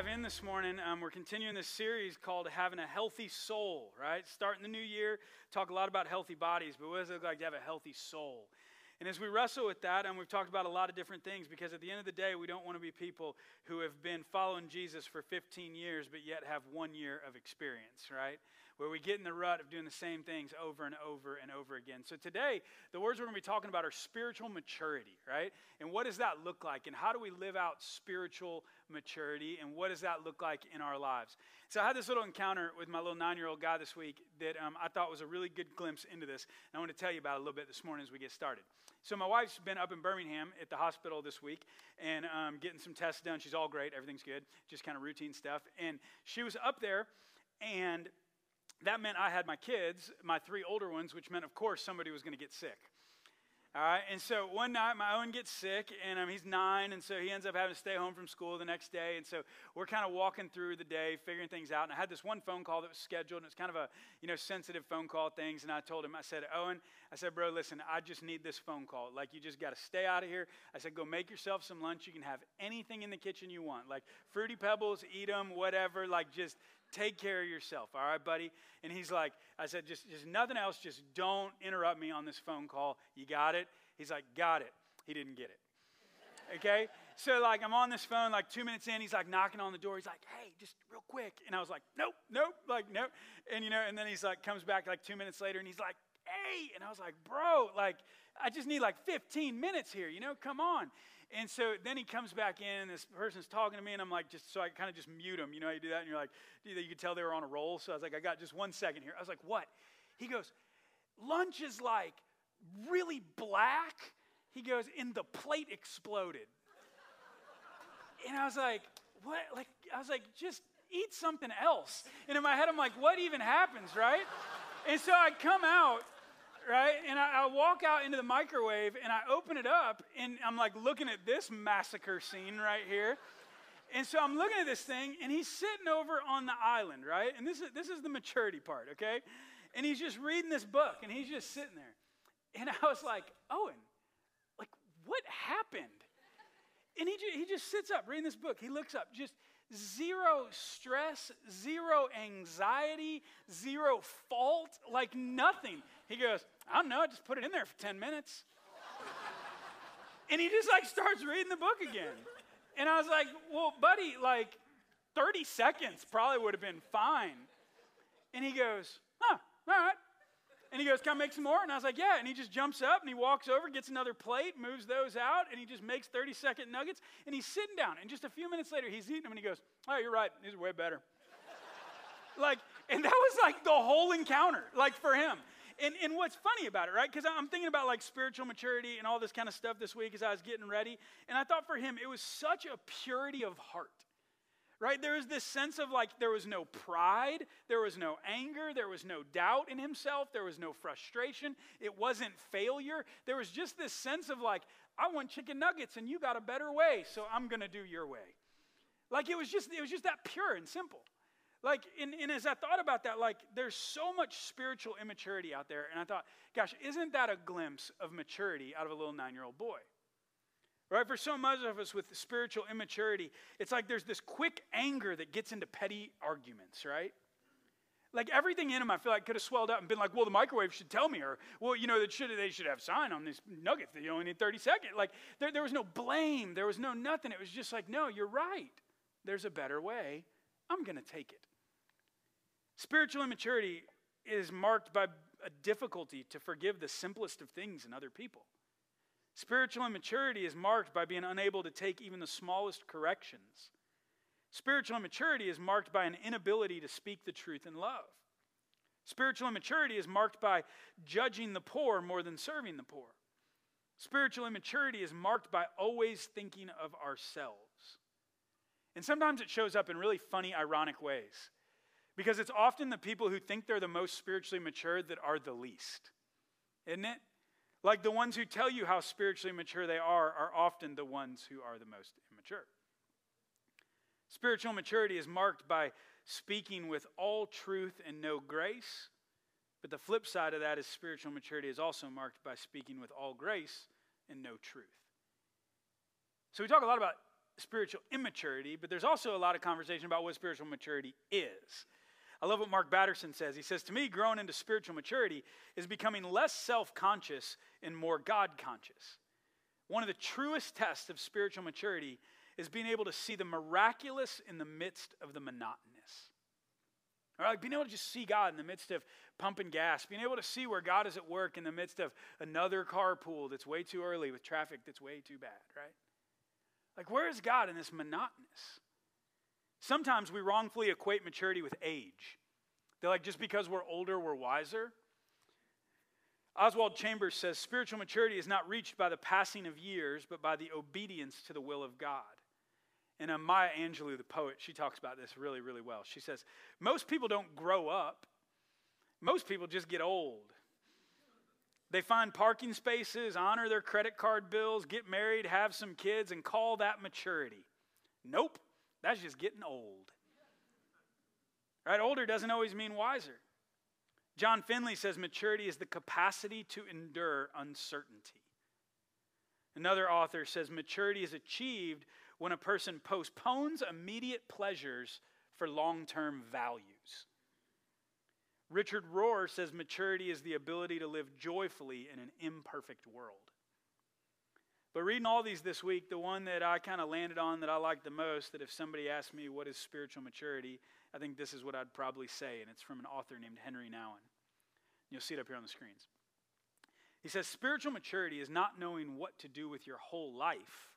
dive in this morning. Um, we're continuing this series called Having a Healthy Soul, right? Starting the new year, talk a lot about healthy bodies, but what does it look like to have a healthy soul? And as we wrestle with that, and we've talked about a lot of different things, because at the end of the day, we don't want to be people who have been following Jesus for 15 years, but yet have one year of experience, right? Where we get in the rut of doing the same things over and over and over again. So today, the words we're going to be talking about are spiritual maturity, right? And what does that look like? And how do we live out spiritual maturity? And what does that look like in our lives? So I had this little encounter with my little nine year old guy this week that um, I thought was a really good glimpse into this. And I want to tell you about a little bit this morning as we get started. So my wife's been up in Birmingham at the hospital this week and um, getting some tests done. She's all great. Everything's good. Just kind of routine stuff. And she was up there and that meant I had my kids, my three older ones, which meant, of course, somebody was going to get sick. All right, and so one night my Owen gets sick, and um, he's nine, and so he ends up having to stay home from school the next day. And so we're kind of walking through the day, figuring things out. And I had this one phone call that was scheduled, and it's kind of a you know sensitive phone call things. And I told him, I said, Owen, I said, bro, listen, I just need this phone call. Like you just got to stay out of here. I said, go make yourself some lunch. You can have anything in the kitchen you want, like fruity pebbles, eat them, whatever. Like just Take care of yourself, all right, buddy? And he's like, I said, just, just nothing else. Just don't interrupt me on this phone call. You got it? He's like, got it. He didn't get it. Okay? So, like, I'm on this phone, like, two minutes in, he's like knocking on the door. He's like, hey, just real quick. And I was like, nope, nope, like, nope. And, you know, and then he's like, comes back like two minutes later and he's like, hey. And I was like, bro, like, I just need like 15 minutes here, you know, come on. And so then he comes back in, and this person's talking to me, and I'm like, just so I kind of just mute him. You know how you do that? And you're like, dude you could tell they were on a roll. So I was like, I got just one second here. I was like, what? He goes, lunch is like really black. He goes, and the plate exploded. and I was like, what? Like, I was like, just eat something else. And in my head, I'm like, what even happens, right? And so I come out right? And I, I, walk out into the microwave and I open it up and I'm like looking at this massacre scene right here. And so I'm looking at this thing and he's sitting over on the island, right? And this is, this is the maturity part, okay? And he's just reading this book and he's just sitting there. And I was like, Owen, like, what happened? And he, he just sits up reading this book. He looks up, just zero stress, zero anxiety, zero fault, like nothing. He goes, I don't know, I just put it in there for 10 minutes. and he just like starts reading the book again. And I was like, well, buddy, like 30 seconds probably would have been fine. And he goes, huh, all right. And he goes, Can I make some more? And I was like, Yeah. And he just jumps up and he walks over, gets another plate, moves those out, and he just makes 30 second nuggets. And he's sitting down. And just a few minutes later, he's eating them and he goes, Oh, you're right. These are way better. like, and that was like the whole encounter, like for him. And, and what's funny about it, right? Because I'm thinking about like spiritual maturity and all this kind of stuff this week as I was getting ready. And I thought for him, it was such a purity of heart right? There was this sense of like there was no pride, there was no anger, there was no doubt in himself, there was no frustration, it wasn't failure. There was just this sense of like, I want chicken nuggets and you got a better way, so I'm gonna do your way. Like it was just it was just that pure and simple. Like, and, and as I thought about that, like, there's so much spiritual immaturity out there. And I thought, gosh, isn't that a glimpse of maturity out of a little nine year old boy? Right? For so much of us with spiritual immaturity, it's like there's this quick anger that gets into petty arguments, right? Like everything in him, I feel like could have swelled up and been like, well, the microwave should tell me, or well, you know, that should they should have sign on this nugget. that you only need 30 seconds. Like there, there was no blame, there was no nothing. It was just like, no, you're right. There's a better way. I'm gonna take it. Spiritual immaturity is marked by a difficulty to forgive the simplest of things in other people. Spiritual immaturity is marked by being unable to take even the smallest corrections. Spiritual immaturity is marked by an inability to speak the truth in love. Spiritual immaturity is marked by judging the poor more than serving the poor. Spiritual immaturity is marked by always thinking of ourselves. And sometimes it shows up in really funny, ironic ways. Because it's often the people who think they're the most spiritually mature that are the least. Isn't it? Like the ones who tell you how spiritually mature they are are often the ones who are the most immature. Spiritual maturity is marked by speaking with all truth and no grace. But the flip side of that is spiritual maturity is also marked by speaking with all grace and no truth. So we talk a lot about spiritual immaturity, but there's also a lot of conversation about what spiritual maturity is. I love what Mark Batterson says. He says, To me, growing into spiritual maturity is becoming less self conscious and more God conscious. One of the truest tests of spiritual maturity is being able to see the miraculous in the midst of the monotonous. All right, being able to just see God in the midst of pumping gas, being able to see where God is at work in the midst of another carpool that's way too early with traffic that's way too bad, right? Like, where is God in this monotonous? Sometimes we wrongfully equate maturity with age. They're like, just because we're older, we're wiser. Oswald Chambers says spiritual maturity is not reached by the passing of years, but by the obedience to the will of God. And Maya Angelou, the poet, she talks about this really, really well. She says, Most people don't grow up, most people just get old. They find parking spaces, honor their credit card bills, get married, have some kids, and call that maturity. Nope, that's just getting old. Right? Older doesn't always mean wiser. John Finley says maturity is the capacity to endure uncertainty. Another author says maturity is achieved when a person postpones immediate pleasures for long term values. Richard Rohr says maturity is the ability to live joyfully in an imperfect world. But reading all these this week, the one that I kind of landed on that I like the most, that if somebody asked me what is spiritual maturity, I think this is what I'd probably say, and it's from an author named Henri Nouwen. You'll see it up here on the screens. He says, Spiritual maturity is not knowing what to do with your whole life,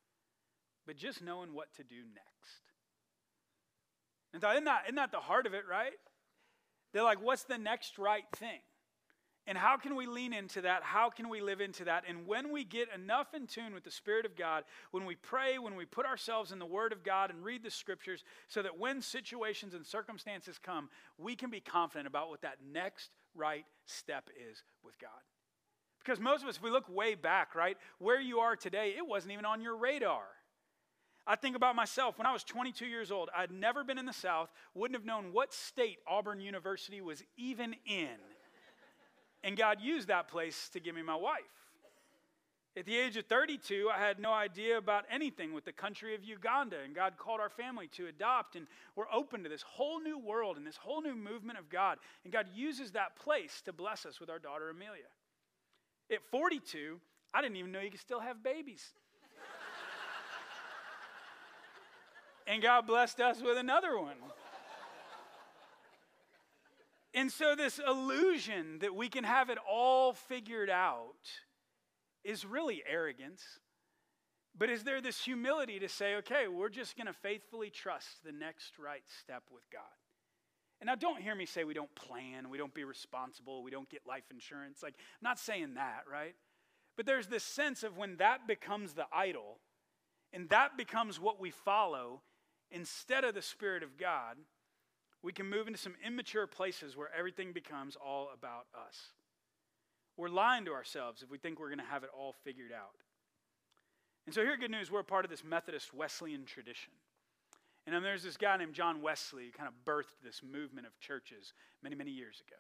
but just knowing what to do next. And so, isn't that, isn't that the heart of it, right? They're like, what's the next right thing? And how can we lean into that? How can we live into that? And when we get enough in tune with the Spirit of God, when we pray, when we put ourselves in the Word of God and read the Scriptures, so that when situations and circumstances come, we can be confident about what that next right step is with God. Because most of us, if we look way back, right, where you are today, it wasn't even on your radar. I think about myself when I was 22 years old, I'd never been in the South, wouldn't have known what state Auburn University was even in. And God used that place to give me my wife. At the age of 32, I had no idea about anything with the country of Uganda, and God called our family to adopt, and we're open to this whole new world and this whole new movement of God. And God uses that place to bless us with our daughter Amelia. At 42, I didn't even know you could still have babies. and God blessed us with another one. And so, this illusion that we can have it all figured out is really arrogance. But is there this humility to say, okay, we're just going to faithfully trust the next right step with God? And now, don't hear me say we don't plan, we don't be responsible, we don't get life insurance. Like, I'm not saying that, right? But there's this sense of when that becomes the idol and that becomes what we follow instead of the Spirit of God, we can move into some immature places where everything becomes all about us. We're lying to ourselves if we think we're going to have it all figured out. And so, here, good news we're part of this Methodist Wesleyan tradition. And then there's this guy named John Wesley who kind of birthed this movement of churches many, many years ago.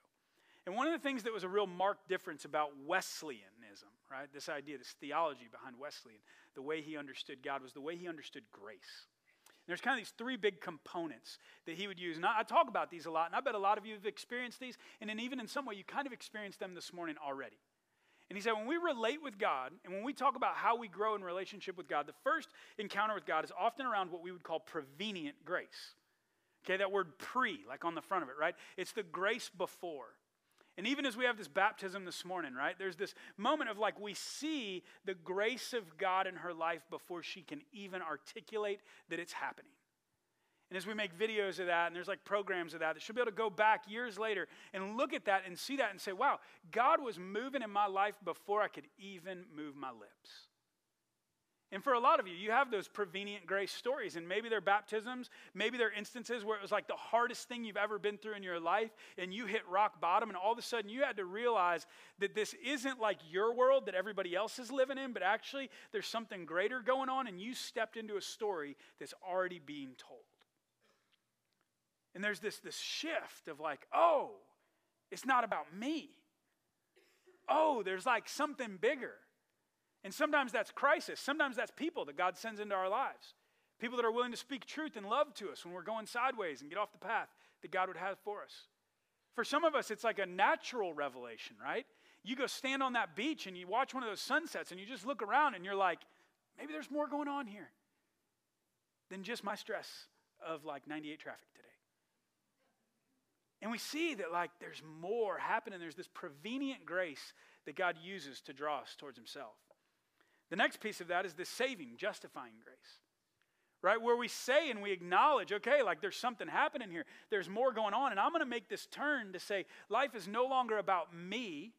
And one of the things that was a real marked difference about Wesleyanism, right, this idea, this theology behind Wesleyan, the way he understood God was the way he understood grace. There's kind of these three big components that he would use. And I, I, talk about these a lot, and I bet a lot of you have experienced these, and then even in some way, you kind of experienced them this morning already. And he said, when we relate with God, and when we talk about how we grow in relationship with God, the first encounter with God is often around what we would call prevenient grace. Okay, that word pre, like on the front of it, right? It's the grace before. And even as we have this baptism this morning, right, there's this moment of like we see the grace of God in her life before she can even articulate that it's happening. And as we make videos of that, and there's like programs of that, that she'll be able to go back years later and look at that and see that and say, wow, God was moving in my life before I could even move my lips. And for a lot of you, you have those prevenient grace stories, and maybe they're baptisms, maybe they're instances where it was like the hardest thing you've ever been through in your life, and you hit rock bottom, and all of a sudden you had to realize that this isn't like your world that everybody else is living in, but actually there's something greater going on, and you stepped into a story that's already being told. And there's this, this shift of like, oh, it's not about me. Oh, there's like something bigger. And sometimes that's crisis. Sometimes that's people that God sends into our lives. People that are willing to speak truth and love to us when we're going sideways and get off the path that God would have for us. For some of us, it's like a natural revelation, right? You go stand on that beach and you watch one of those sunsets and you just look around and you're like, maybe there's more going on here than just my stress of like 98 traffic today. And we see that like there's more happening. There's this prevenient grace that God uses to draw us towards himself. The next piece of that is the saving, justifying grace. Right? Where we say and we acknowledge, okay, like there's something happening here. There's more going on. And I'm going to make this turn to say life is no longer about me.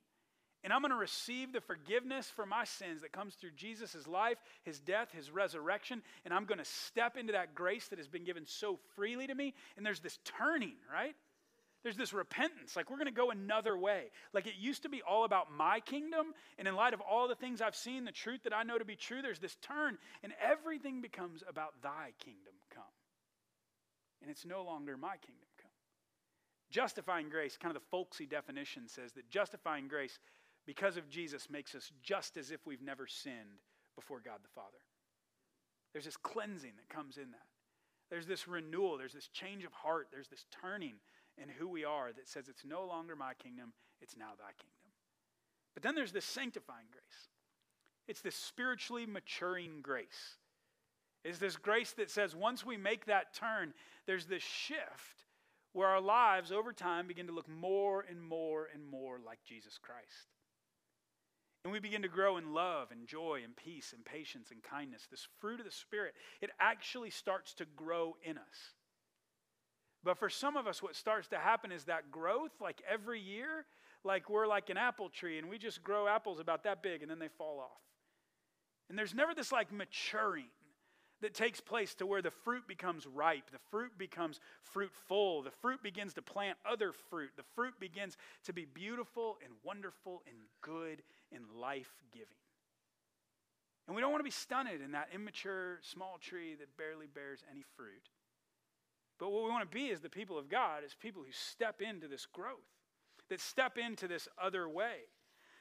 And I'm going to receive the forgiveness for my sins that comes through Jesus' life, his death, his resurrection. And I'm going to step into that grace that has been given so freely to me. And there's this turning, right? There's this repentance. Like, we're going to go another way. Like, it used to be all about my kingdom. And in light of all the things I've seen, the truth that I know to be true, there's this turn. And everything becomes about thy kingdom come. And it's no longer my kingdom come. Justifying grace, kind of the folksy definition, says that justifying grace, because of Jesus, makes us just as if we've never sinned before God the Father. There's this cleansing that comes in that. There's this renewal. There's this change of heart. There's this turning and who we are that says it's no longer my kingdom, it's now thy kingdom. But then there's this sanctifying grace. It's this spiritually maturing grace. It's this grace that says once we make that turn, there's this shift where our lives over time begin to look more and more and more like Jesus Christ. And we begin to grow in love and joy and peace and patience and kindness. This fruit of the Spirit, it actually starts to grow in us. But for some of us, what starts to happen is that growth, like every year, like we're like an apple tree and we just grow apples about that big and then they fall off. And there's never this like maturing that takes place to where the fruit becomes ripe, the fruit becomes fruitful, the fruit begins to plant other fruit, the fruit begins to be beautiful and wonderful and good and life giving. And we don't want to be stunted in that immature small tree that barely bears any fruit. But what we want to be as the people of God is people who step into this growth, that step into this other way.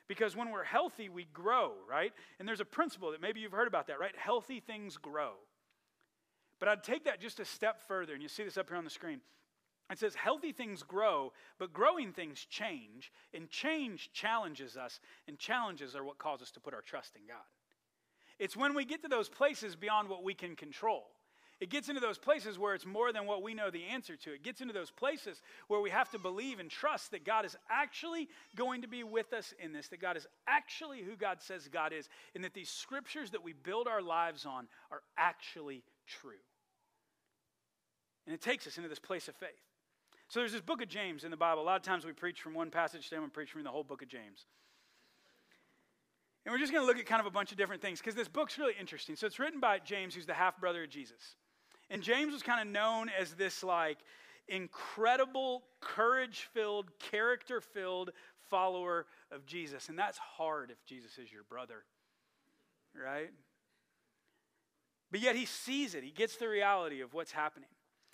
Because when we're healthy, we grow, right? And there's a principle that maybe you've heard about that, right? Healthy things grow. But I'd take that just a step further, and you see this up here on the screen. It says, healthy things grow, but growing things change, and change challenges us, and challenges are what cause us to put our trust in God. It's when we get to those places beyond what we can control it gets into those places where it's more than what we know the answer to. It gets into those places where we have to believe and trust that God is actually going to be with us in this, that God is actually who God says God is, and that these scriptures that we build our lives on are actually true. And it takes us into this place of faith. So there's this book of James in the Bible. A lot of times we preach from one passage, today I'm preach from the whole book of James. And we're just going to look at kind of a bunch of different things because this book's really interesting. So it's written by James, who's the half brother of Jesus. And James was kind of known as this like incredible, courage filled, character filled follower of Jesus. And that's hard if Jesus is your brother, right? But yet he sees it, he gets the reality of what's happening.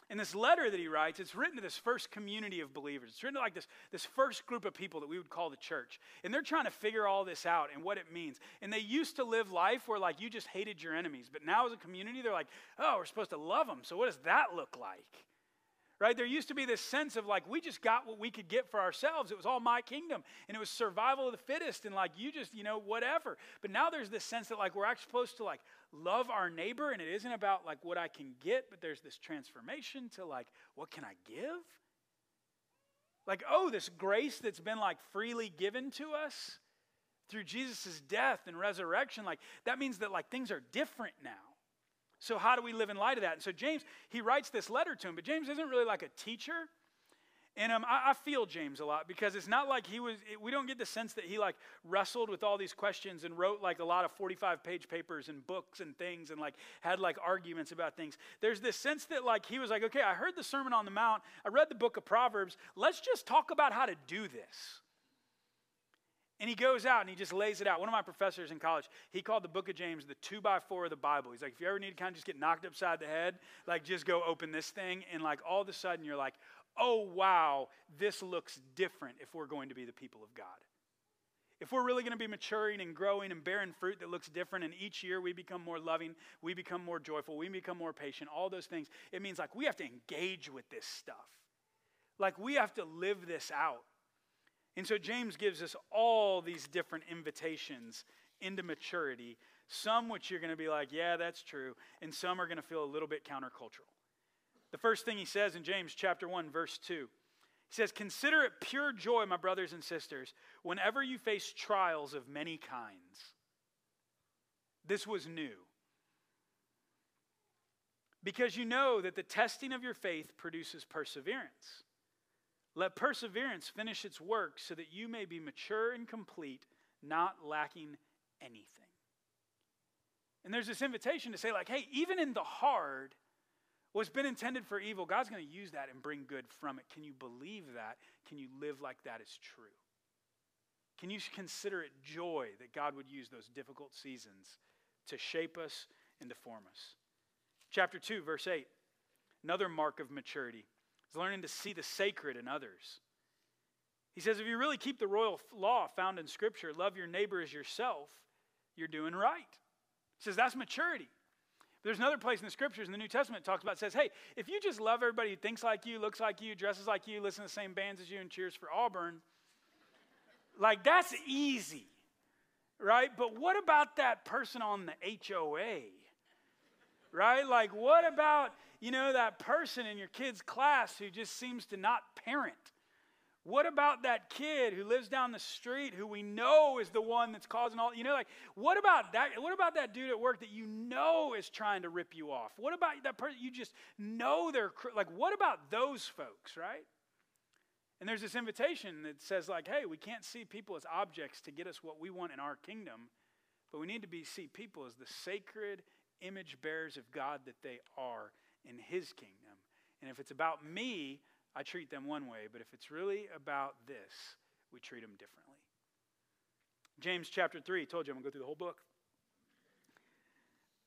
In this letter that he writes, it's written to this first community of believers. It's written to like this, this first group of people that we would call the church. And they're trying to figure all this out and what it means. And they used to live life where like you just hated your enemies. But now as a community, they're like, oh, we're supposed to love them. So what does that look like? Right? There used to be this sense of like, we just got what we could get for ourselves. It was all my kingdom. And it was survival of the fittest and like, you just, you know, whatever. But now there's this sense that like, we're actually supposed to like love our neighbor. And it isn't about like what I can get, but there's this transformation to like, what can I give? Like, oh, this grace that's been like freely given to us through Jesus' death and resurrection, like, that means that like things are different now. So, how do we live in light of that? And so, James, he writes this letter to him, but James isn't really like a teacher. And um, I, I, feel James a lot because it's not like he was, it, we don't get the sense that he like wrestled with all these questions and wrote like a lot of 45 page papers and books and things and like had like arguments about things. There's this sense that like he was like, okay, I heard the Sermon on the Mount, I read the book of Proverbs, let's just talk about how to do this. And he goes out and he just lays it out. One of my professors in college, he called the book of James the two by four of the Bible. He's like, if you ever need to kind of just get knocked upside the head, like just go open this thing. And like all of a sudden you're like, oh, wow, this looks different if we're going to be the people of God. if we're really going to be maturing and growing and bearing fruit that looks different, and each year we become more loving, we become more joyful, we become more patient, all those things, it means like we have to engage with this stuff. Like we have to live this out. And so James gives us all these different invitations into maturity, some which you're going to be like, yeah, that's true, and some are going to feel a little bit countercultural. The first thing he says in James chapter 1 verse 2 he says, Consider it pure joy, my brothers and sisters, whenever you face trials of many kinds. This was new. Because you know that the testing of your faith produces perseverance. Let perseverance finish its work so that you may be mature and complete, not lacking anything. And there's this invitation to say, like, hey, even in the hard, What's been intended for evil, God's going to use that and bring good from it. Can you believe that? Can you live like that is true? Can you consider it joy that God would use those difficult seasons to shape us and to form us? Chapter 2, verse 8. Another mark of maturity is learning to see the sacred in others. He says, if you really keep the royal law found in Scripture, love your neighbor as yourself, you're doing right. He says, that's maturity. There's another place in the scriptures in the New Testament talks about says, hey, if you just love everybody who thinks like you, looks like you, dresses like you, listens to the same bands as you, and cheers for Auburn, like that's easy, right? But what about that person on the HOA? Right? Like, what about, you know, that person in your kid's class who just seems to not parent? What about that kid who lives down the street who we know is the one that's causing all, you know, like, what about that? What about that dude at work that you know is trying to rip you off? What about that person you just know they're, like, what about those folks, right? And there's this invitation that says, like, hey, we can't see people as objects to get us what we want in our kingdom, but we need to be see people as the sacred image bearers of God that they are in his kingdom. And if it's about me, I treat them one way, but if it's really about this, we treat them differently. James chapter 3, told you I'm going to go through the whole book.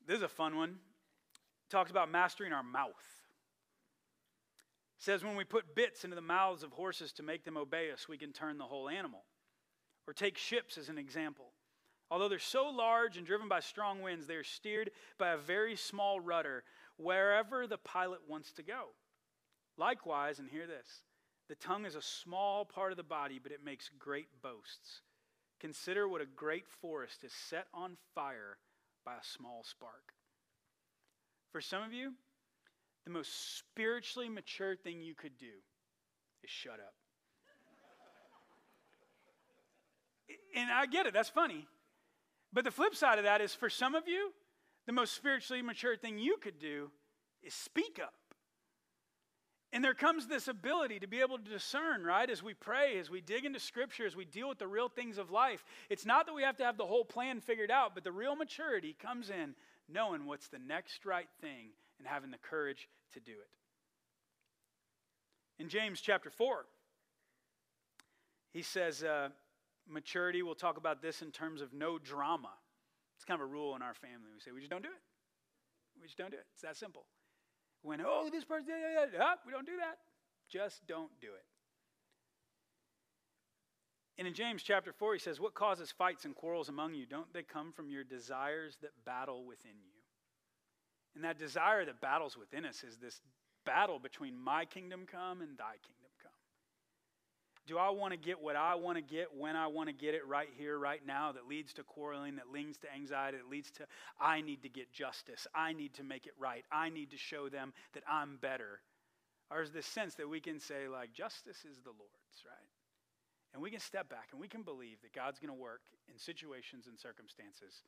This is a fun one. Talks about mastering our mouth. Says when we put bits into the mouths of horses to make them obey us, we can turn the whole animal. Or take ships as an example. Although they're so large and driven by strong winds, they are steered by a very small rudder wherever the pilot wants to go. Likewise, and hear this the tongue is a small part of the body, but it makes great boasts. Consider what a great forest is set on fire by a small spark. For some of you, the most spiritually mature thing you could do is shut up. and I get it, that's funny. But the flip side of that is for some of you, the most spiritually mature thing you could do is speak up. And there comes this ability to be able to discern, right? As we pray, as we dig into Scripture, as we deal with the real things of life. It's not that we have to have the whole plan figured out, but the real maturity comes in knowing what's the next right thing and having the courage to do it. In James chapter 4, he says, uh, maturity, we'll talk about this in terms of no drama. It's kind of a rule in our family. We say, we just don't do it. We just don't do it. It's that simple. When, oh, this person, yeah, yeah. we don't do that. Just don't do it. And in James chapter 4, he says, What causes fights and quarrels among you? Don't they come from your desires that battle within you? And that desire that battles within us is this battle between my kingdom come and thy kingdom. Do I want to get what I want to get when I want to get it right here, right now, that leads to quarreling, that leads to anxiety, that leads to I need to get justice, I need to make it right, I need to show them that I'm better? Or is this sense that we can say, like, justice is the Lord's, right? And we can step back and we can believe that God's going to work in situations and circumstances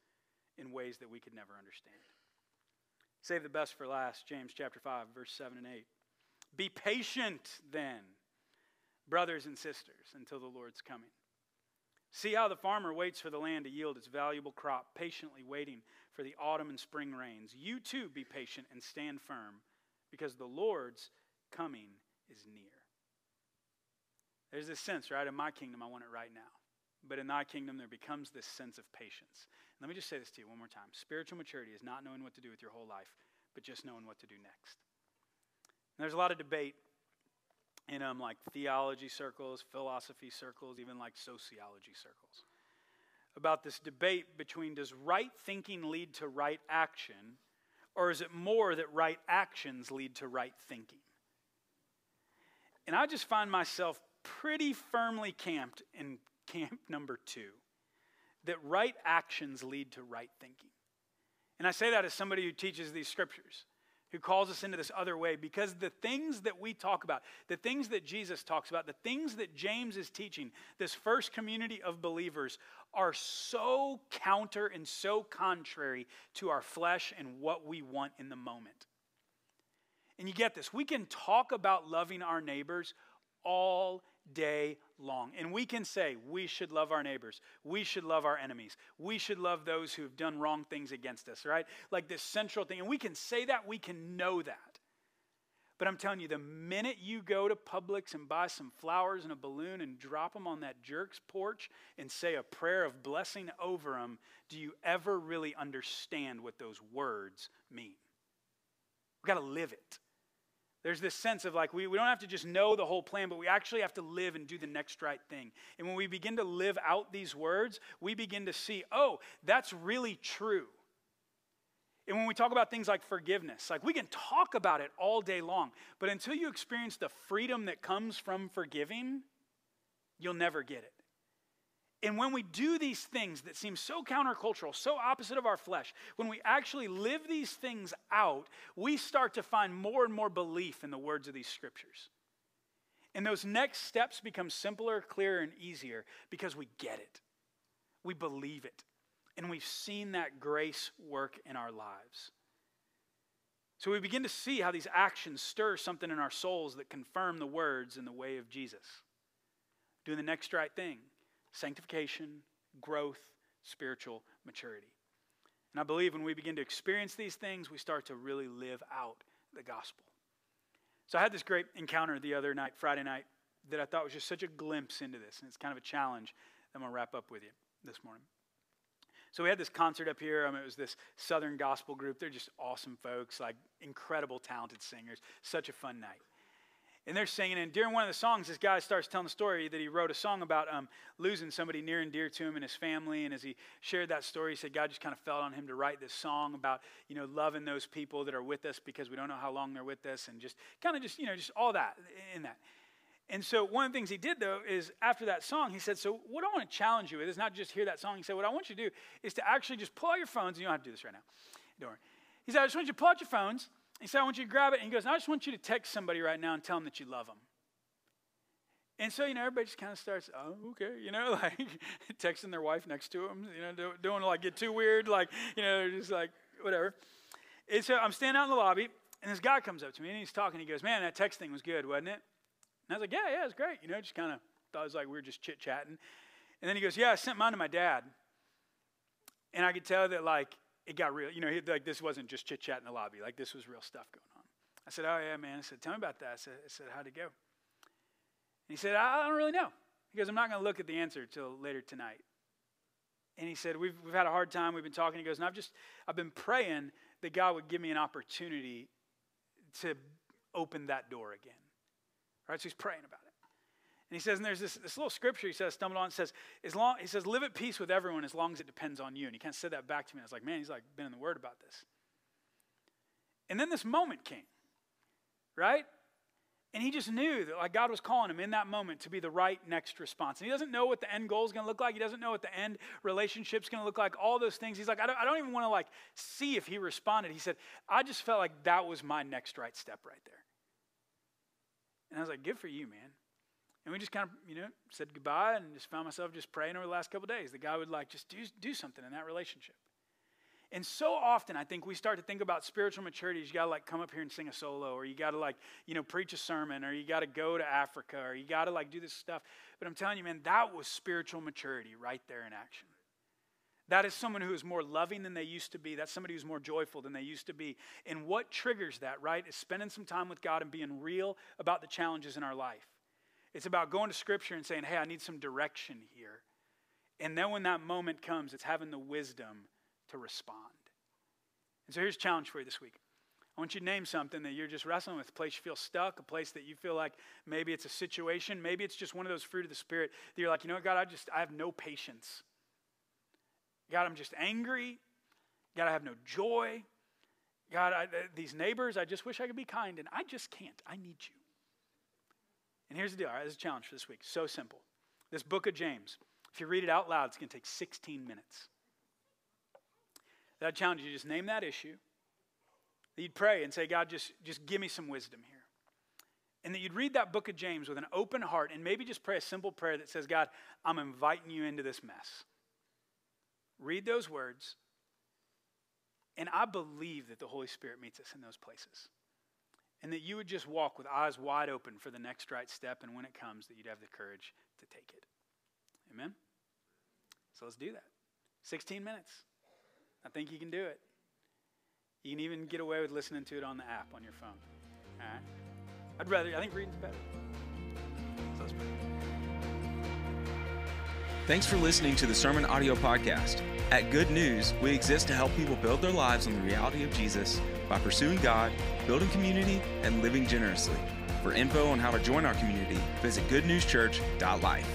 in ways that we could never understand. Save the best for last, James chapter 5, verse 7 and 8. Be patient then brothers and sisters, until the Lord's coming. See how the farmer waits for the land to yield its valuable crop, patiently waiting for the autumn and spring rains. You too be patient and stand firm, because the Lord's coming is near. There's this sense, right? In my kingdom, I want it right now. But in thy kingdom, there becomes this sense of patience. let me just say this to you one more time. Spiritual maturity is not knowing what to do with your whole life, but just knowing what to do next. And there's a lot of debate in um, like theology circles, philosophy circles, even like sociology circles. about this debate between does right thinking lead to right action, or is it more that right actions lead to right thinking? And I just find myself pretty firmly camped in camp number two that right actions lead to right thinking. And I say that as somebody who teaches these scriptures, who calls us into this other way, because the things that we talk about, the things that Jesus talks about, the things that James is teaching, this first community of believers, are so counter and so contrary to our flesh and what we want in the moment. And you get this. We can talk about loving our neighbors all day long. And we can say we should love our neighbors. We should love our enemies. We should love those who've done wrong things against us, right? Like this central thing. And we can say that, we can know that. But I'm telling you, the minute you go to Publix and buy some flowers and a balloon and drop them on that jerk's porch and say a prayer of blessing over them, do you ever really understand what those words mean? We've got to live it. There's this sense of like, we, we don't have to just know the whole plan, but we actually have to live and do the next right thing. And when we begin to live out these words, we begin to see, oh, that's really true. And when we talk about things like forgiveness, like we can talk about it all day long, but until you experience the freedom that comes from forgiving, you'll never get it. And when we do these things that seem so countercultural, so opposite of our flesh, when we actually live these things out, we start to find more and more belief in the words of these scriptures. And those next steps become simpler, clearer, and easier because we get it. We believe it. And we've seen that grace work in our lives. So we begin to see how these actions stir something in our souls that confirm the words in the way of Jesus. Doing the next right thing sanctification, growth, spiritual maturity. And I believe when we begin to experience these things, we start to really live out the gospel. So I had this great encounter the other night, Friday night, that I thought was just such a glimpse into this. And it's kind of a challenge that I'm going to wrap up with you this morning. So we had this concert up here. I mean, it was this Southern gospel group. They're just awesome folks, like incredible, talented singers. Such a fun night and they're singing. And during one of the songs, this guy starts telling the story that he wrote a song about um, losing somebody near and dear to him and his family. And as he shared that story, he said God just kind of fell on him to write this song about you know loving those people that are with us because we don't know how long they're with us, and just kind of just you know just all that in that. And so one of the things he did though is after that song, he said, "So what I want to challenge you with is not just hear that song." He said, "What I want you to do is to actually just pull out your phones. And you don't have to do this right now. Don't worry." He said, "I just want you to pull out your phones." He said, I want you to grab it. And he goes, I just want you to text somebody right now and tell them that you love them. And so, you know, everybody just kind of starts, oh, okay, you know, like texting their wife next to them, you know, don't, don't like get too weird, like, you know, just like, whatever. And so I'm standing out in the lobby, and this guy comes up to me and he's talking. He goes, man, that text thing was good, wasn't it? And I was like, yeah, yeah, it's great. You know, just kind of thought it was like we were just chit chatting. And then he goes, yeah, I sent mine to my dad. And I could tell that, like, it got real. You know, like this wasn't just chit chat in the lobby. Like this was real stuff going on. I said, "Oh yeah, man." I said, "Tell me about that." I said, I said "How'd it go?" And he said, "I don't really know." He goes, "I'm not going to look at the answer till later tonight." And he said, "We've we've had a hard time. We've been talking." He goes, "And I've just I've been praying that God would give me an opportunity to open that door again." All right, so he's praying about it. He says, and there's this, this little scripture he says, stumbled on, says, as long, he says, live at peace with everyone as long as it depends on you. And he kind of said that back to me. I was like, man, he's like been in the word about this. And then this moment came, right? And he just knew that like God was calling him in that moment to be the right next response. And he doesn't know what the end goal is going to look like. He doesn't know what the end relationship's going to look like. All those things. He's like, I don't, I don't even want to like see if he responded. He said, I just felt like that was my next right step right there. And I was like, good for you, man. And we just kind of, you know, said goodbye and just found myself just praying over the last couple days. The guy would like just do, do something in that relationship. And so often, I think we start to think about spiritual maturity. You got to like come up here and sing a solo, or you got to like, you know, preach a sermon, or you got to go to Africa, or you got to like do this stuff. But I'm telling you, man, that was spiritual maturity right there in action. That is someone who is more loving than they used to be. That's somebody who's more joyful than they used to be. And what triggers that, right, is spending some time with God and being real about the challenges in our life. It's about going to Scripture and saying, hey, I need some direction here. And then when that moment comes, it's having the wisdom to respond. And so here's a challenge for you this week. I want you to name something that you're just wrestling with, a place you feel stuck, a place that you feel like maybe it's a situation, maybe it's just one of those fruit of the Spirit that you're like, you know what, God, I just, I have no patience. God, I'm just angry. God, I have no joy. God, I, these neighbors, I just wish I could be kind, and I just can't. I need you. And here's the deal. All right, this is a challenge for this week. So simple. This book of James, if you read it out loud, it's going to take 16 minutes. That challenge you to just name that issue. You'd pray and say, God, just, just give me some wisdom here. And that you'd read that book of James with an open heart and maybe just pray a simple prayer that says, God, I'm inviting you into this mess. Read those words. And I believe that the Holy Spirit meets us in those places. And that you would just walk with eyes wide open for the next right step. And when it comes, that you'd have the courage to take it. Amen? So let's do that. 16 minutes. I think you can do it. You can even get away with listening to it on the app on your phone. All right? I'd rather, I think reading's better. So let's pray. Thanks for listening to the Sermon Audio Podcast. At Good News, we exist to help people build their lives on the reality of Jesus by pursuing God, building community, and living generously. For info on how to join our community, visit goodnewschurch.life.